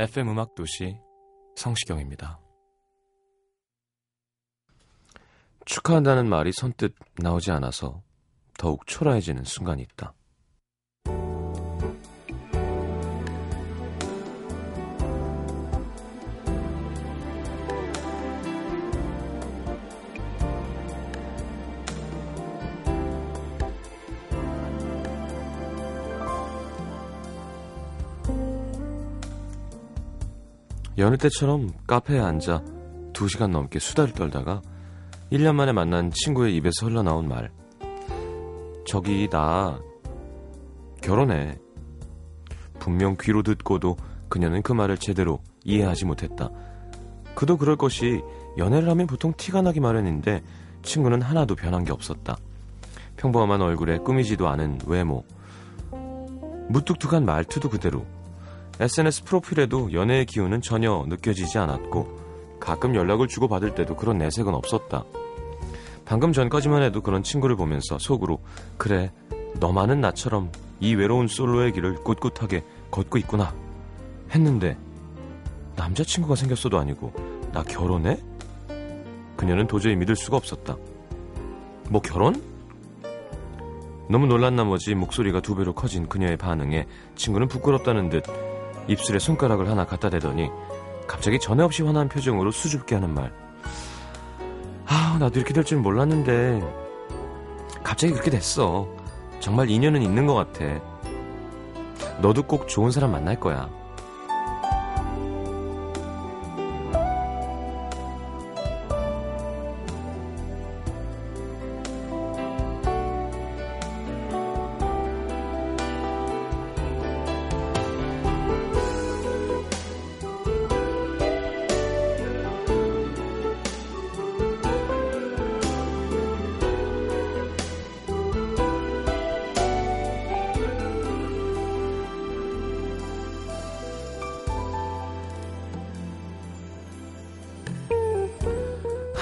FM 음악 도시 성시경입니다. 축하한다는 말이 선뜻 나오지 않아서 더욱 초라해지는 순간이 있다. 여느 때처럼 카페에 앉아 2시간 넘게 수다를 떨다가 1년 만에 만난 친구의 입에서 흘러나온 말. 저기 나 결혼해. 분명 귀로 듣고도 그녀는 그 말을 제대로 이해하지 못했다. 그도 그럴 것이 연애를 하면 보통 티가 나기 마련인데 친구는 하나도 변한 게 없었다. 평범한 얼굴에 꾸미지도 않은 외모. 무뚝뚝한 말투도 그대로. SNS 프로필에도 연애의 기운은 전혀 느껴지지 않았고 가끔 연락을 주고받을 때도 그런 내색은 없었다. 방금 전까지만 해도 그런 친구를 보면서 속으로 그래 너만은 나처럼 이 외로운 솔로의 길을 꿋꿋하게 걷고 있구나 했는데 남자친구가 생겼어도 아니고 나 결혼해? 그녀는 도저히 믿을 수가 없었다. 뭐 결혼? 너무 놀란 나머지 목소리가 두 배로 커진 그녀의 반응에 친구는 부끄럽다는 듯 입술에 손가락을 하나 갖다 대더니 갑자기 전에 없이 환한 표정으로 수줍게 하는 말. 아, 나도 이렇게 될 줄 몰랐는데 갑자기 그렇게 됐어. 정말 인연은 있는 것 같아. 너도 꼭 좋은 사람 만날 거야.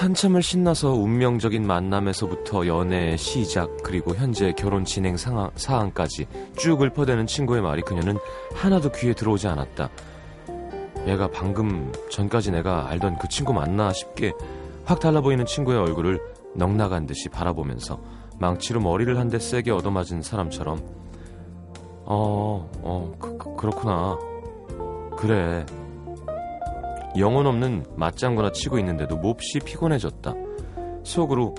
한참을 신나서 운명적인 만남에서부터 연애의 시작 그리고 현재 결혼 진행 상황, 사항까지 쭉 읊어대는 친구의 말이 그녀는 하나도 귀에 들어오지 않았다. 얘가 방금 전까지 내가 알던 그 친구 맞나 싶게 확 달라 보이는 친구의 얼굴을 넉나간 듯이 바라보면서 망치로 머리를 한 대 세게 얻어맞은 사람처럼 어, 어, 그, 그, 그렇구나. 그래. 영혼 없는 맞장구나 치고 있는데도 몹시 피곤해졌다. 속으로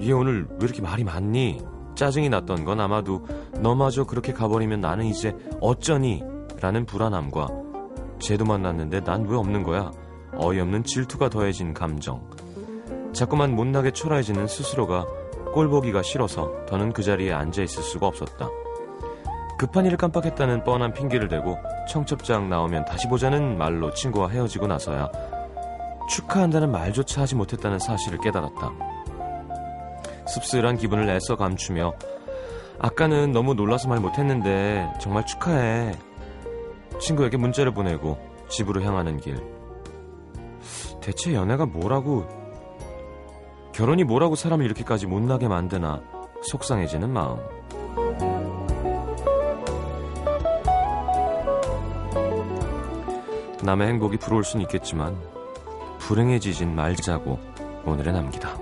얘 오늘 왜 이렇게 말이 많니? 짜증이 났던 건 아마도 너마저 그렇게 가버리면 나는 이제 어쩌니? 라는 불안함과 쟤도 만났는데 난 왜 없는 거야? 어이없는 질투가 더해진 감정. 자꾸만 못나게 초라해지는 스스로가 꼴 보기가 싫어서 더는 그 자리에 앉아 있을 수가 없었다. 급한 일을 깜빡했다는 뻔한 핑계를 대고 청첩장 나오면 다시 보자는 말로 친구와 헤어지고 나서야 축하한다는 말조차 하지 못했다는 사실을 깨달았다. 씁쓸한 기분을 애써 감추며 아까는 너무 놀라서 말 못했는데 정말 축하해. 친구에게 문자를 보내고 집으로 향하는 길. 대체 연애가 뭐라고 결혼이 뭐라고 사람을 이렇게까지 못나게 만드나 속상해지는 마음. 남의 행복이 부러울 순 있겠지만 불행해지진 말자고 오늘의 남기다.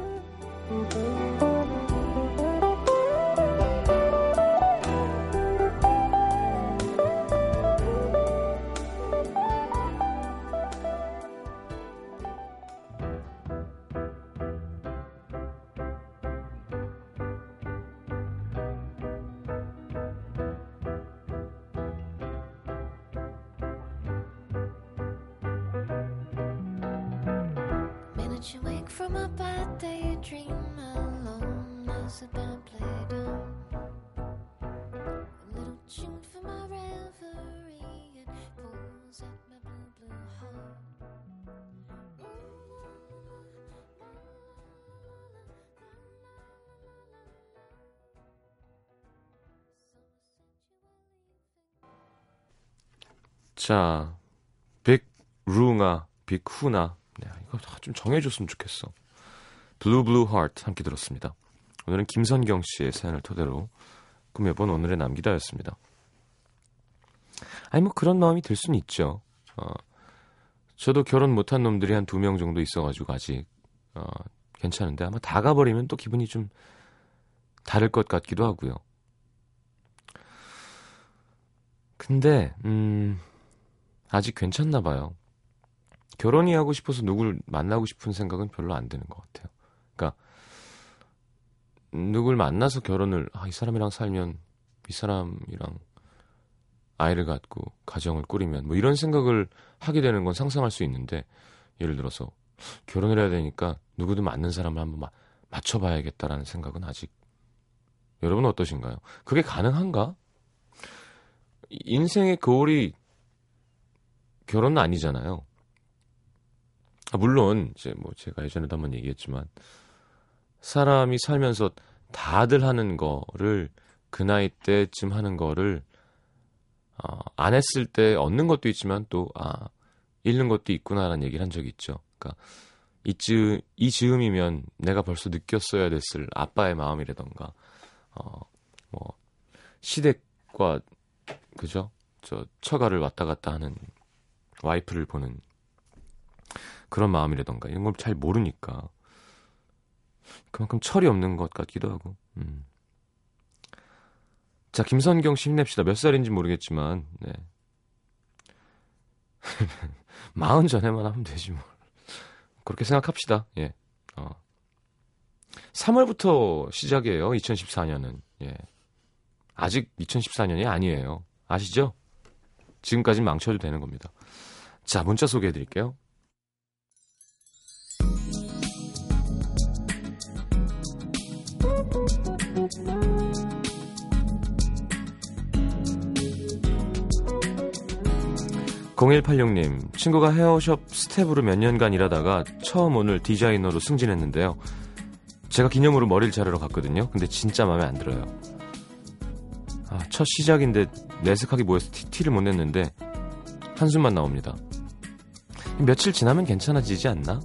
자, 빅루나, 빅후나. 네, 이거 좀 정해줬으면 좋겠어. Blue Blue Heart 함께 들었습니다. 오늘은 김선경 씨의 사연을 토대로 꾸며본 오늘의 남기다였습니다. 아니 뭐 그런 마음이 들 수는 있죠. 어, 저도 결혼 못한 놈들이 한 두 명 정도 있어가지고 아직 어, 괜찮은데 아마 다 가버리면 또 기분이 좀 다를 것 같기도 하고요. 근데 음 아직 괜찮나 봐요. 결혼이 하고 싶어서 누굴 만나고 싶은 생각은 별로 안 드는 것 같아요. 그러니까 누굴 만나서 결혼을 아, 이 사람이랑 살면 이 사람이랑 아이를 갖고 가정을 꾸리면 뭐 이런 생각을 하게 되는 건 상상할 수 있는데 예를 들어서 결혼을 해야 되니까 누구든 맞는 사람을 한번 마, 맞춰봐야겠다라는 생각은 아직 여러분 어떠신가요? 그게 가능한가? 인생의 거울이 결혼은 아니잖아요. 아, 물론 이제 뭐 제가 예전에도 한번 얘기했지만 사람이 살면서 다들 하는 거를 그 나이 때쯤 하는 거를 어, 안 했을 때 얻는 것도 있지만 또 아, 잃는 것도 있구나라는 얘기를 한 적이 있죠. 그러니까 이즈음, 이 즈음이면 내가 벌써 느꼈어야 됐을 아빠의 마음이라던가 어, 뭐 시댁과 그죠? 저 처가를 왔다 갔다 하는 와이프를 보는 그런 마음이라던가 이런 걸 잘 모르니까 그만큼 철이 없는 것 같기도 하고. 음. 자, 김선경 씨 힘냅시다. 몇 살인지 모르겠지만, 네. 마흔 전에만 하면 되지 뭐. 그렇게 생각합시다. 예. 어. 3월부터 시작이에요. 2014년은. 예. 아직 2014년이 아니에요. 아시죠? 지금까지 망쳐도 되는 겁니다. 자, 문자 소개해 드릴게요. 0186님, 친구가 헤어숍 스태프로 몇 년간 일하다가 처음 오늘 디자이너로 승진했는데요. 제가 기념으로 머리를 자르러 갔거든요. 근데 진짜 마음에 안 들어요. 아, 첫 시작인데 내색하게 모여서 티, 를 못 냈는데 한숨만 나옵니다. 며칠 지나면 괜찮아지지 않나?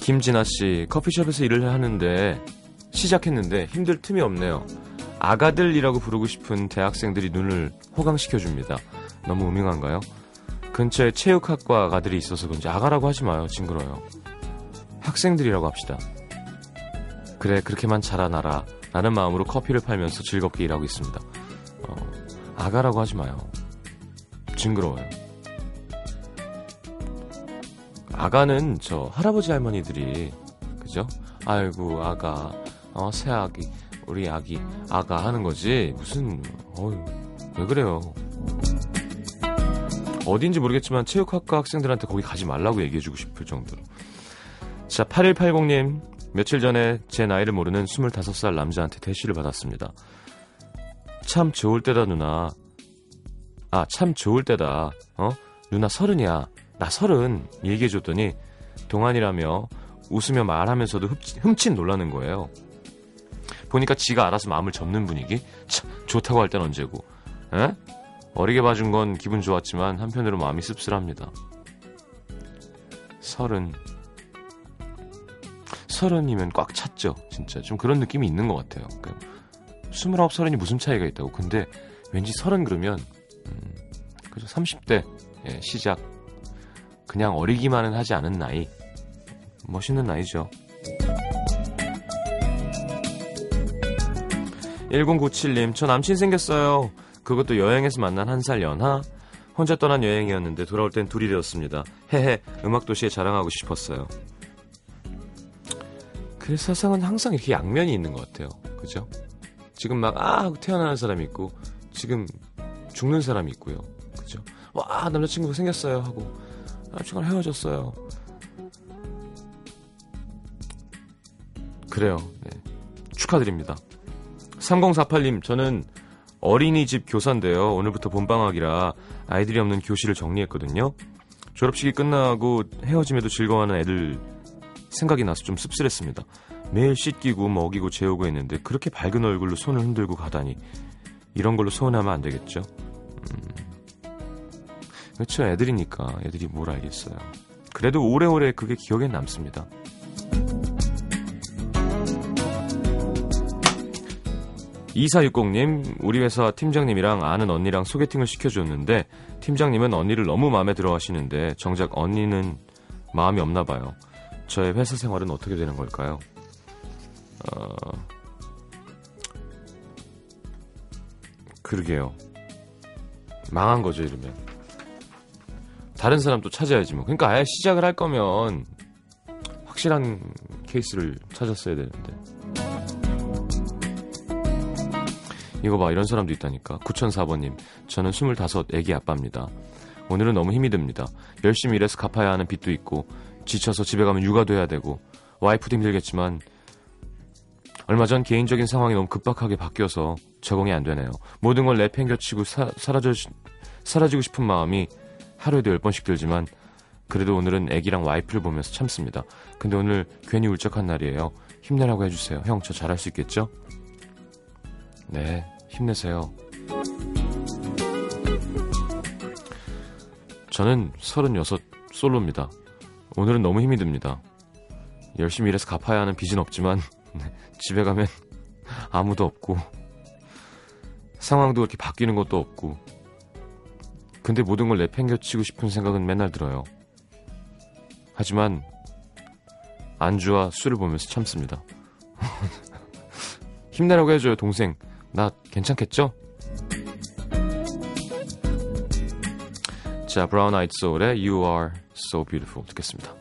김진아 씨, 커피숍에서 일을 하는데 시작했는데 힘들 틈이 없네요. 아가들이라고 부르고 싶은 대학생들이 눈을 호강시켜 줍니다. 너무 음흉한가요? 근처에 체육학과 아가들이 있어서 그런지 아가라고 하지 마요. 징그러요. 학생들이라고 합시다. 그래, 그렇게만 자라나라. 라는 마음으로 커피를 팔면서 즐겁게 일하고 있습니다. 어, 아가라고 하지 마요. 징그러워요. 아가는 저 할아버지 할머니들이 그죠? 아이고 아가 어 새 아기 우리 아기 아가 하는 거지 무슨 어유 왜 그래요? 어딘지 모르겠지만 체육학과 학생들한테 거기 가지 말라고 얘기해주고 싶을 정도로. 자, 8180님. 며칠 전에 제 나이를 모르는 25살 남자한테 대시를 받았습니다. 참 좋을 때다, 누나. 아, 참 좋을 때다. 어? 누나 서른이야. 나 서른. 얘기해줬더니 동안이라며 웃으며 말하면서도 흠칫 놀라는 거예요. 보니까 지가 알아서 마음을 접는 분위기? 참, 좋다고 할 땐 언제고. 에? 어리게 봐준 건 기분 좋았지만 한편으로 마음이 씁쓸합니다. 서른. 서른이면 꽉 찼죠. 진짜. 좀 그런 느낌이 있는 것 같아요. 그러니까 스물아홉, 서른이 무슨 차이가 있다고. 근데 왠지 서른 그러면, 음, 그죠. 30대 예, 시작. 그냥 어리기만은 하지 않은 나이. 멋있는 나이죠. 1097님, 저 남친 생겼어요. 그것도 여행에서 만난 한 살 연하. 혼자 떠난 여행이었는데 돌아올 땐 둘이 되었습니다. 헤헤, 음악도시에 자랑하고 싶었어요. 그래서 세상은 항상 이렇게 양면이 있는 것 같아요. 그죠? 지금 막, 아! 하고 태어나는 사람이 있고, 지금 죽는 사람이 있고요. 그죠? 와, 남자친구 생겼어요. 하고, 남친과 헤어졌어요. 그래요. 네. 축하드립니다. 3048님, 저는 어린이집 교사인데요. 오늘부터 본방학이라 아이들이 없는 교실을 정리했거든요. 졸업식이 끝나고 헤어짐에도 즐거워하는 애들 생각이 나서 좀 씁쓸했습니다. 매일 씻기고 먹이고 재우고 했는데 그렇게 밝은 얼굴로 손을 흔들고 가다니 이런 걸로 서운하면 안 되겠죠? 음. 그렇죠. 애들이니까 애들이 뭘 알겠어요. 그래도 오래오래 그게 기억에 남습니다. 이사육공님, 우리 회사 팀장님이랑 아는 언니랑 소개팅을 시켜줬는데 팀장님은 언니를 너무 마음에 들어 하시는데 정작 언니는 마음이 없나 봐요. 저의 회사 생활은 어떻게 되는 걸까요? 어... 그러게요. 망한 거죠, 이러면. 다른 사람 또 찾아야지 뭐. 그러니까 아예 시작을 할 거면 확실한 케이스를 찾았어야 되는데. 이거 봐, 이런 사람도 있다니까. 9004번님, 저는 25 애기 아빠입니다. 오늘은 너무 힘이 듭니다. 열심히 일해서 갚아야 하는 빚도 있고, 지쳐서 집에 가면 육아도 해야 되고, 와이프도 힘들겠지만, 얼마 전 개인적인 상황이 너무 급박하게 바뀌어서 적응이 안 되네요. 모든 걸 내팽겨치고 사, 사라져, 사라지고 싶은 마음이 하루에도 열 번씩 들지만, 그래도 오늘은 애기랑 와이프를 보면서 참습니다. 근데 오늘 괜히 울적한 날이에요. 힘내라고 해주세요. 형, 저 잘할 수 있겠죠? 네, 힘내세요. 저는 36 솔로입니다. 오늘은 너무 힘이 듭니다. 열심히 일해서 갚아야 하는 빚은 없지만 집에 가면 아무도 없고 상황도 그렇게 바뀌는 것도 없고 근데 모든 걸 내팽겨치고 싶은 생각은 맨날 들어요. 하지만 안주와 술을 보면서 참습니다. 힘내라고 해줘요, 동생. 나 괜찮겠죠? 자, 브라운 아이드 소울의 You Are So Beautiful 듣겠습니다.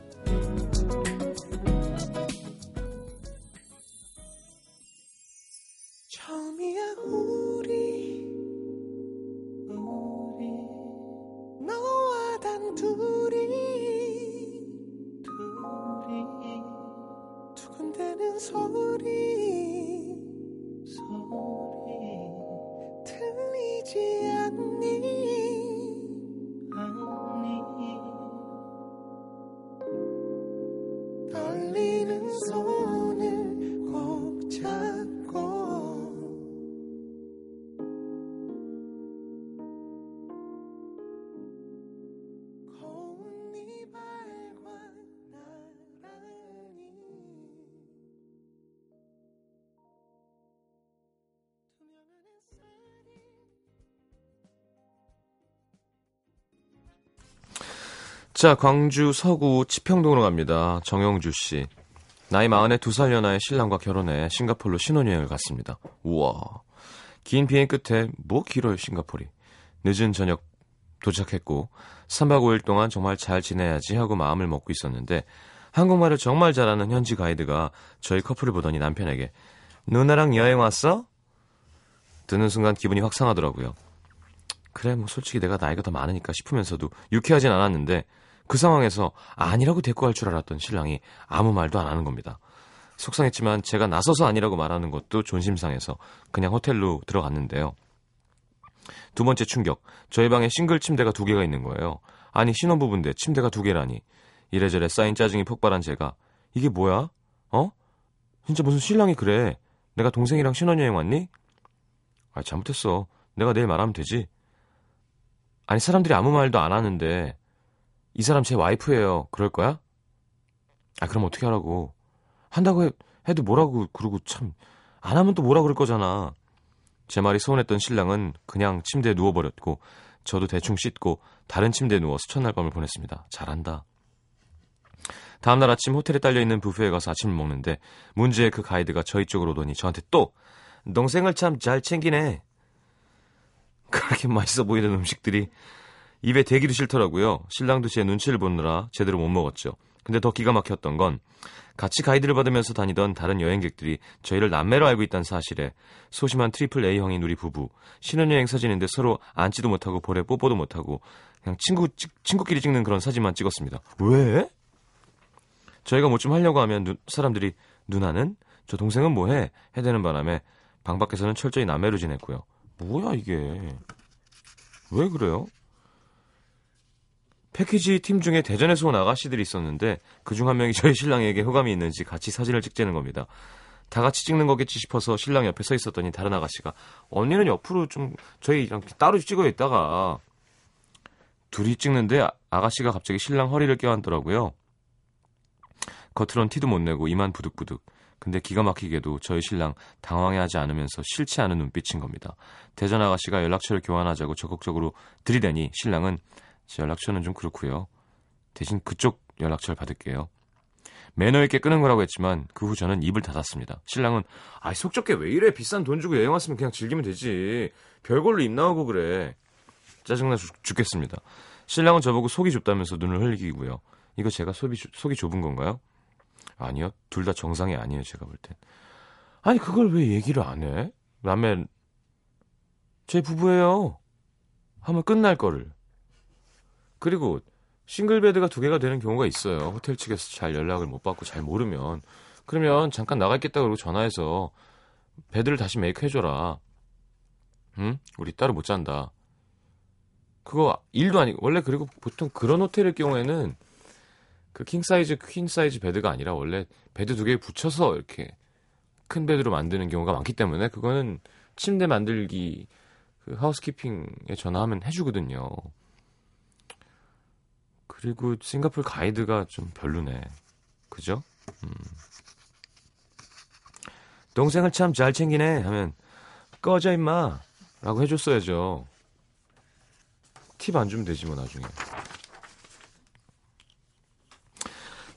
자, 광주 서구 치평동으로 갑니다. 정영주 씨. 나이 마흔에 두 살 연하의 신랑과 결혼해 싱가폴로 신혼여행을 갔습니다. 우와. 긴 비행 끝에 뭐 길어요, 싱가폴이. 늦은 저녁 도착했고 3박 5일 동안 정말 잘 지내야지 하고 마음을 먹고 있었는데 한국말을 정말 잘하는 현지 가이드가 저희 커플을 보더니 남편에게 누나랑 여행 왔어? 듣는 순간 기분이 확 상하더라고요. 그래 뭐 솔직히 내가 나이가 더 많으니까 싶으면서도 유쾌하진 않았는데 그 상황에서 아니라고 대꾸할 줄 알았던 신랑이 아무 말도 안 하는 겁니다. 속상했지만 제가 나서서 아니라고 말하는 것도 존심상해서 그냥 호텔로 들어갔는데요. 두 번째 충격. 저희 방에 싱글 침대가 두 개가 있는 거예요. 아니 신혼부부인데 침대가 두 개라니. 이래저래 쌓인 짜증이 폭발한 제가 이게 뭐야? 어? 진짜 무슨 신랑이 그래. 내가 동생이랑 신혼여행 왔니? 아 잘못했어. 내가 내일 말하면 되지. 아니 사람들이 아무 말도 안 하는데 이 사람 제 와이프예요. 그럴 거야? 아 그럼 어떻게 하라고? 한다고 해, 해도 뭐라고 그러고 참 안 하면 또 뭐라 그럴 거잖아. 제 말이 서운했던 신랑은 그냥 침대에 누워버렸고 저도 대충 씻고 다른 침대에 누워서 첫날 밤을 보냈습니다. 잘한다. 다음날 아침 호텔에 딸려있는 뷔페에 가서 아침을 먹는데 문제의 그 가이드가 저희 쪽으로 오더니 저한테 또 동생을 참 잘 챙기네. 그렇게 맛있어 보이는 음식들이 입에 대기도 싫더라고요. 신랑도 제 눈치를 보느라 제대로 못 먹었죠. 근데 더 기가 막혔던 건 같이 가이드를 받으면서 다니던 다른 여행객들이 저희를 남매로 알고 있다는 사실에 소심한 triple A형인 우리 부부 신혼여행 사진인데 서로 안지도 못하고 볼에 뽀뽀도 못하고 그냥 친구 찍- 친구끼리 찍는 그런 사진만 찍었습니다. 왜? 저희가 뭐 좀 하려고 하면 누- 사람들이 누나는 저 동생은 뭐해 해대는 바람에 방 밖에서는 철저히 남매로 지냈고요. 뭐야 이게? 왜 그래요? 패키지 팀 중에 대전에서 온 아가씨들이 있었는데 그 중 한 명이 저희 신랑에게 호감이 있는지 같이 사진을 찍자는 겁니다. 다 같이 찍는 거겠지 싶어서 신랑 옆에 서 있었더니 다른 아가씨가 언니는 옆으로 좀 저희랑 따로 찍어 있다가 둘이 찍는데 아- 아가씨가 갑자기 신랑 허리를 껴안더라고요. 겉으론 티도 못 내고 이만 부득부득. 근데 기가 막히게도 저희 신랑 당황해하지 않으면서 싫지 않은 눈빛인 겁니다. 대전 아가씨가 연락처를 교환하자고 적극적으로 들이대니 신랑은 제 연락처는 좀 그렇고요. 대신 그쪽 연락처를 받을게요. 매너 있게 끊은 거라고 했지만 그 후 저는 입을 닫았습니다. 신랑은 아이 속 좁게 왜 이래 비싼 돈 주고 여행 왔으면 그냥 즐기면 되지 별걸로 입 나오고 그래 짜증나 죽, 죽겠습니다. 신랑은 저보고 속이 좁다면서 눈을 흘리기고요. 이거 제가 속이, 좁- 속이 좁은 건가요? 아니요. 둘 다 정상이 아니에요, 제가 볼 땐. 아니, 그걸 왜 얘기를 안 해? 라면, 제 부부예요. 하면 끝날 거를. 그리고, 싱글 베드가 두 개가 되는 경우가 있어요. 호텔 측에서 잘 연락을 못 받고 잘 모르면. 그러면 잠깐 나가 있겠다 그러고 전화해서 bed를 다시 make 해줘라. 응? 우리 따로 못 잔다. 그거 일도 아니고, 원래 그리고 보통 그런 호텔의 경우에는 그 king size, queen size bed가 아니라 원래 bed 두 개 붙여서 이렇게 큰 bed로 만드는 경우가 많기 때문에 그거는 침대 만들기 그 housekeeping에 전화하면 해주거든요. 그리고 싱가폴 가이드가 좀 별로네. 그죠? 음. 동생을 참 잘 챙기네 하면 꺼져 임마 라고 해줬어야죠. 팁 안 주면 되지 뭐 나중에.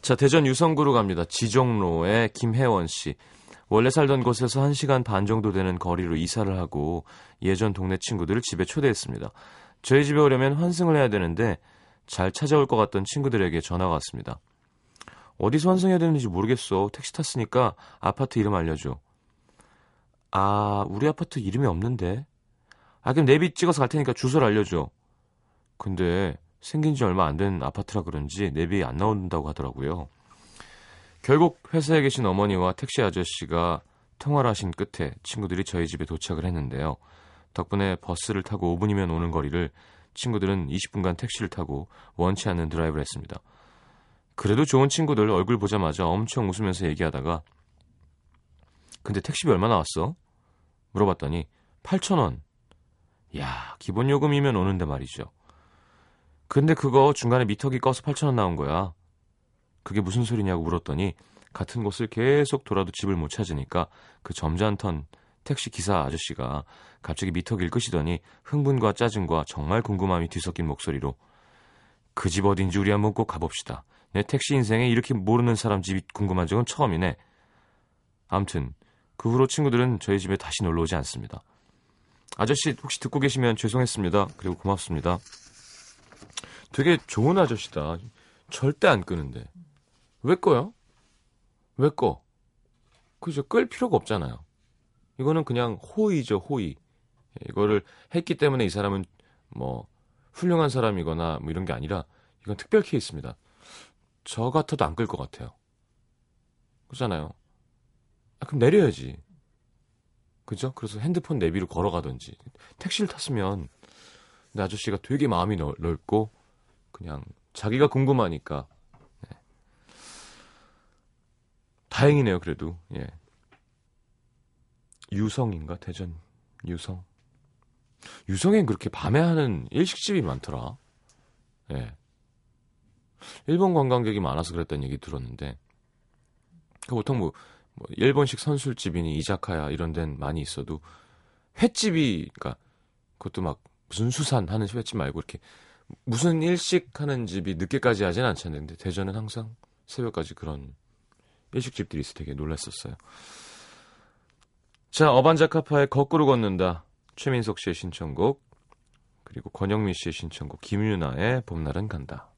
자, 대전 유성구로 갑니다. 지종로의 김혜원 씨. 원래 살던 곳에서 1시간 반 정도 되는 거리로 이사를 하고 예전 동네 친구들을 집에 초대했습니다. 저희 집에 오려면 환승을 해야 되는데 잘 찾아올 것 같던 친구들에게 전화가 왔습니다. 어디서 환승해야 되는지 모르겠어. 택시 탔으니까 아파트 이름 알려줘. 아, 우리 아파트 이름이 없는데. 아, 그럼 내비 찍어서 갈 테니까 주소를 알려줘. 근데 생긴 지 얼마 안 된 아파트라 그런지 내비 안 나온다고 하더라고요. 결국 회사에 계신 어머니와 택시 아저씨가 통화를 하신 끝에 친구들이 저희 집에 도착을 했는데요. 덕분에 버스를 타고 5분이면 오는 거리를 친구들은 20분간 택시를 타고 원치 않는 드라이브를 했습니다. 그래도 좋은 친구들 얼굴 보자마자 엄청 웃으면서 얘기하다가 근데 택시비 얼마 나왔어? 물어봤더니 8,000원. 야, 기본 요금이면 오는데 말이죠. 근데 그거 중간에 미터기 꺼서 8,000원 나온 거야. 그게 무슨 소리냐고 물었더니 같은 곳을 계속 돌아도 집을 못 찾으니까 그 점잖던 택시 기사 아저씨가 갑자기 미터기를 끄시더니 흥분과 짜증과 정말 궁금함이 뒤섞인 목소리로 그 집 어딘지 우리 한번 꼭 가봅시다. 내 택시 인생에 이렇게 모르는 사람 집이 궁금한 적은 처음이네. 암튼 그 후로 친구들은 저희 집에 다시 놀러 오지 않습니다. 아저씨 혹시 듣고 계시면 죄송했습니다. 그리고 고맙습니다. 되게 좋은 아저씨다. 절대 안 끄는데. 왜 꺼요? 왜 꺼? 그죠? 끌 필요가 없잖아요. 이거는 그냥 호의죠, 호의. 이거를 했기 때문에 이 사람은 뭐 훌륭한 사람이거나 뭐 이런 게 아니라 이건 특별 케이스입니다. 저 같아도 안 끌 것 같아요. 그렇잖아요. 아, 그럼 내려야지. 그죠? 그래서 핸드폰 내비로 걸어가든지 택시를 탔으면 근데 아저씨가 되게 마음이 넓, 넓고 그냥 자기가 궁금하니까 네. 다행이네요 그래도 예 유성인가 대전 유성 유성엔 그렇게 밤에 하는 일식집이 많더라 예 일본 관광객이 많아서 그랬다는 얘기 들었는데 그 보통 뭐, 뭐 일본식 선술집이니 이자카야 이런 데는 많이 있어도 횟집이 그러니까 그것도 막 무슨 수산 하는 횟집 말고 이렇게 무슨 일식 하는 집이 늦게까지 하진 않잖아요. 근데 대전은 항상 새벽까지 그런 일식집들이 있어 되게 놀랐었어요. 자, 어반자카파의 거꾸로 걷는다. 최민석 씨의 신청곡 그리고 권영민 씨의 신청곡 김유나의 봄날은 간다.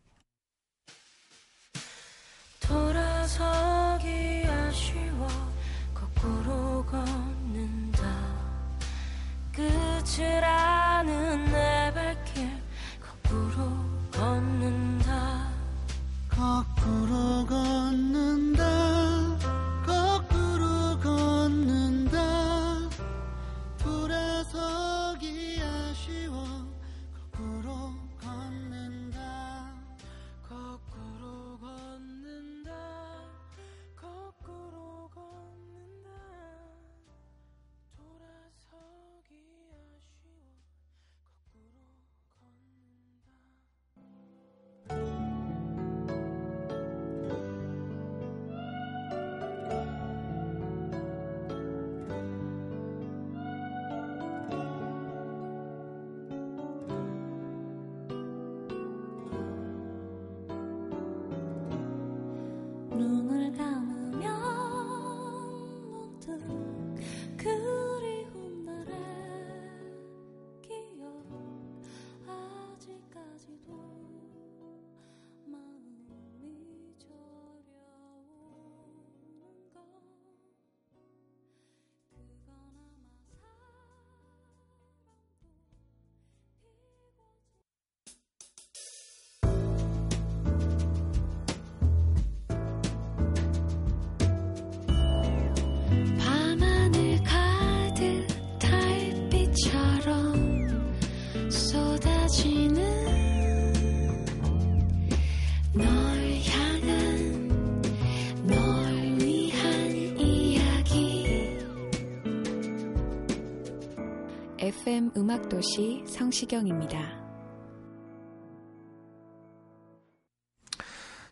FM 음악도시 성시경입니다.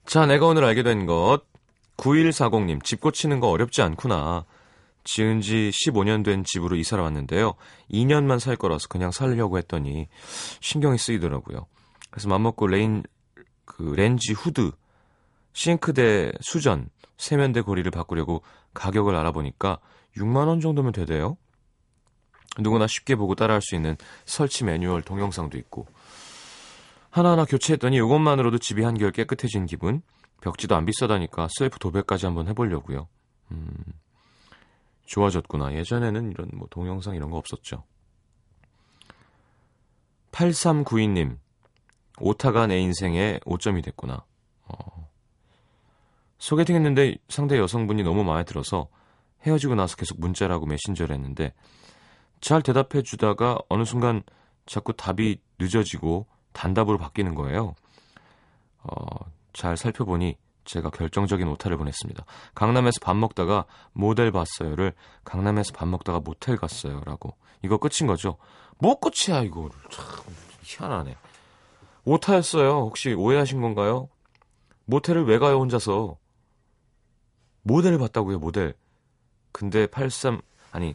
자, 내가 오늘 알게 된 것. 9140님, 집 고치는 거 어렵지 않구나. 지은 지 15년 된 집으로 이사를 왔는데요. 2년만 살 거라서 그냥 살려고 했더니 신경이 쓰이더라고요. 그래서 맘먹고 레인, 그 렌지 후드, 싱크대 수전, 세면대 고리를 바꾸려고 가격을 알아보니까 6만원 정도면 되대요. 누구나 쉽게 보고 따라할 수 있는 설치 매뉴얼 동영상도 있고. 하나하나 교체했더니 이것만으로도 집이 한결 깨끗해진 기분. 벽지도 안 비싸다니까 셀프 도배까지 한번 해보려고요. 음, 좋아졌구나. 예전에는 이런 뭐 동영상 이런 거 없었죠. 8392님, 오타가 내 인생의 오점이 됐구나. 어. 소개팅 했는데 상대 여성분이 너무 마음에 들어서 헤어지고 나서 계속 문자라고 메신저를 했는데 잘 대답해 주다가 어느 순간 자꾸 답이 늦어지고 단답으로 바뀌는 거예요. 어, 잘 살펴보니 제가 결정적인 오타를 보냈습니다. 강남에서 밥 먹다가 모델 봤어요를 강남에서 밥 먹다가 모텔 갔어요라고. 이거 끝인 거죠? 뭐 끝이야 이거. 참 희한하네. 오타였어요. 혹시 오해하신 건가요? 모텔을 왜 가요 혼자서? 모델을 봤다고요 모델. 근데 83 아니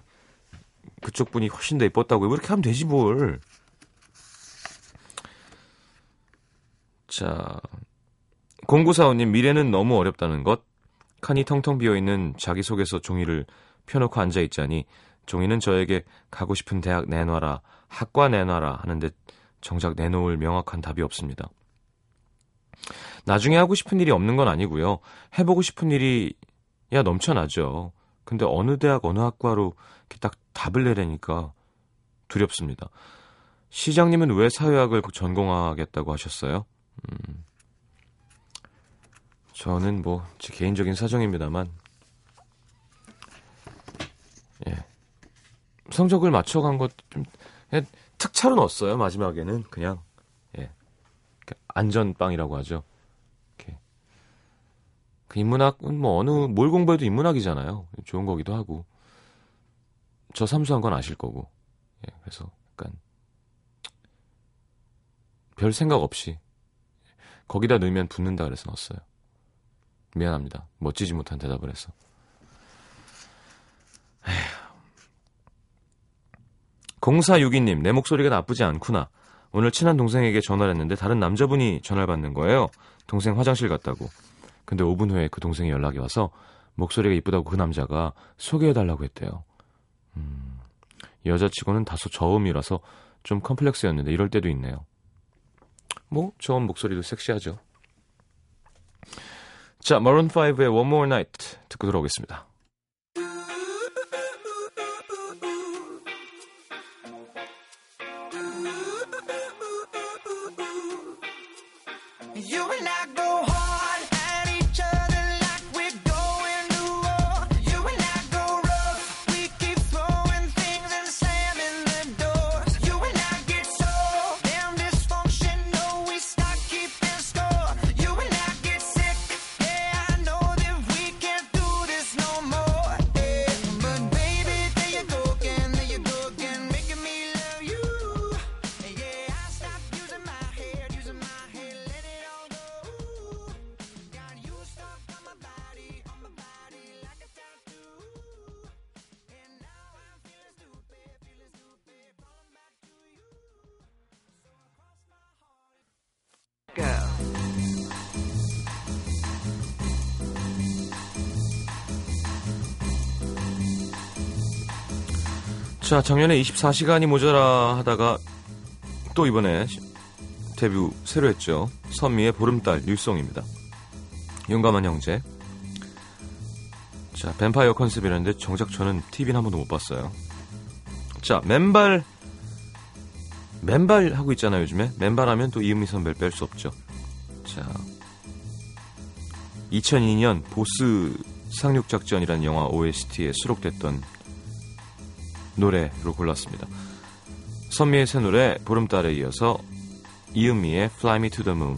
그쪽 분이 훨씬 더 예뻤다고요. 왜 이렇게 하면 되지 뭘. 자, 0945님, 미래는 너무 어렵다는 것. 칸이 텅텅 비어 있는 자기소개서 종이를 펴놓고 앉아 있자니 종이는 저에게 가고 싶은 대학 내놔라, 학과 내놔라 하는데 정작 내놓을 명확한 답이 없습니다. 나중에 하고 싶은 일이 없는 건 아니고요. 해보고 싶은 일이 야 넘쳐나죠. 근데 어느 대학 어느 학과로 이렇게 딱 답을 내려니까 두렵습니다. 시장님은 왜 사회학을 전공하겠다고 하셨어요? 음, 저는 뭐 제 개인적인 사정입니다만 예. 성적을 맞춰간 것좀 특차로 넣었어요. 마지막에는 그냥 예. 안전빵이라고 하죠. 그 인문학은 뭐 어느 뭘 공부해도 인문학이잖아요. 좋은 거기도 하고 저 삼수한 건 아실 거고 예. 그래서 약간 별 생각 없이 거기다 넣으면 붙는다 그래서 넣었어요. 미안합니다. 멋지지 못한 대답을 해서. 에휴. 0462님, 내 목소리가 나쁘지 않구나. 오늘 친한 동생에게 전화를 했는데 다른 남자분이 전화를 받는 거예요. 동생 화장실 갔다고. 근데 5분 후에 그 동생이 연락이 와서 목소리가 이쁘다고 그 남자가 소개해달라고 했대요. 음, 여자치고는 다소 저음이라서 좀 컴플렉스였는데 이럴 때도 있네요. 뭐 저음 목소리도 섹시하죠. 자, 마룬 5의 One More Night 듣고 들어오겠습니다. 자, 작년에 24시간이 모자라 하다가 또 이번에 데뷔 새로 했죠. 선미의 보름달 뉴송입니다. 용감한 형제. 자, 뱀파이어 컨셉이라는데 정작 저는 TV는 한 번도 못 봤어요. 자, 맨발 맨발 하고 있잖아요, 요즘에. 맨발 하면 또 이은미 선배를 뺄 수 없죠. 자. 2002년 보스 상륙작전이라는 영화 OST에 수록됐던 노래로 골랐습니다. 선미의 새 노래 보름달에 이어서 이은미의 Fly Me to the Moon.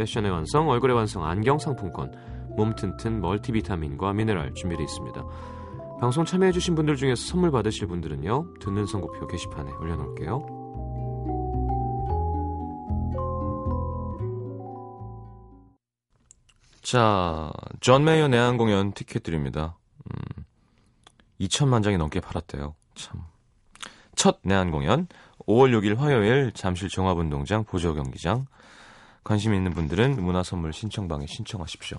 패션의 완성, 얼굴의 완성 안경 상품권, 몸 튼튼 멀티비타민과 미네랄 준비되어 있습니다. 방송 참여해주신 분들 중에서 선물 받으실 분들은요, 듣는 선고표 게시판에 올려놓을게요. 자, 존 메이어 내한 공연 티켓 드립니다. 음, 2천만 장이 넘게 팔았대요. 참. 첫 내한 공연 5월 6일 화요일 잠실 종합운동장 보조 경기장 관심 있는 분들은 문화 선물 신청방에 신청하십시오.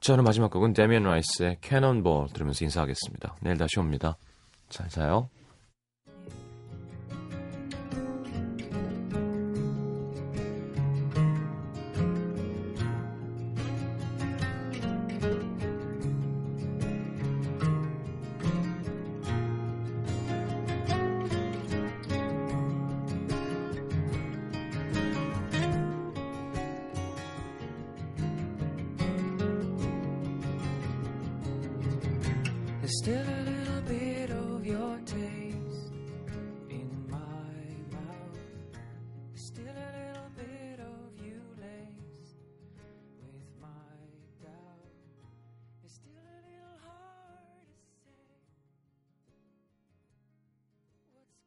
자, 오늘 마지막 곡은 데미안 라이스의 캐논볼 들으면서 인사하겠습니다. 내일 다시 옵니다. 잘 자요.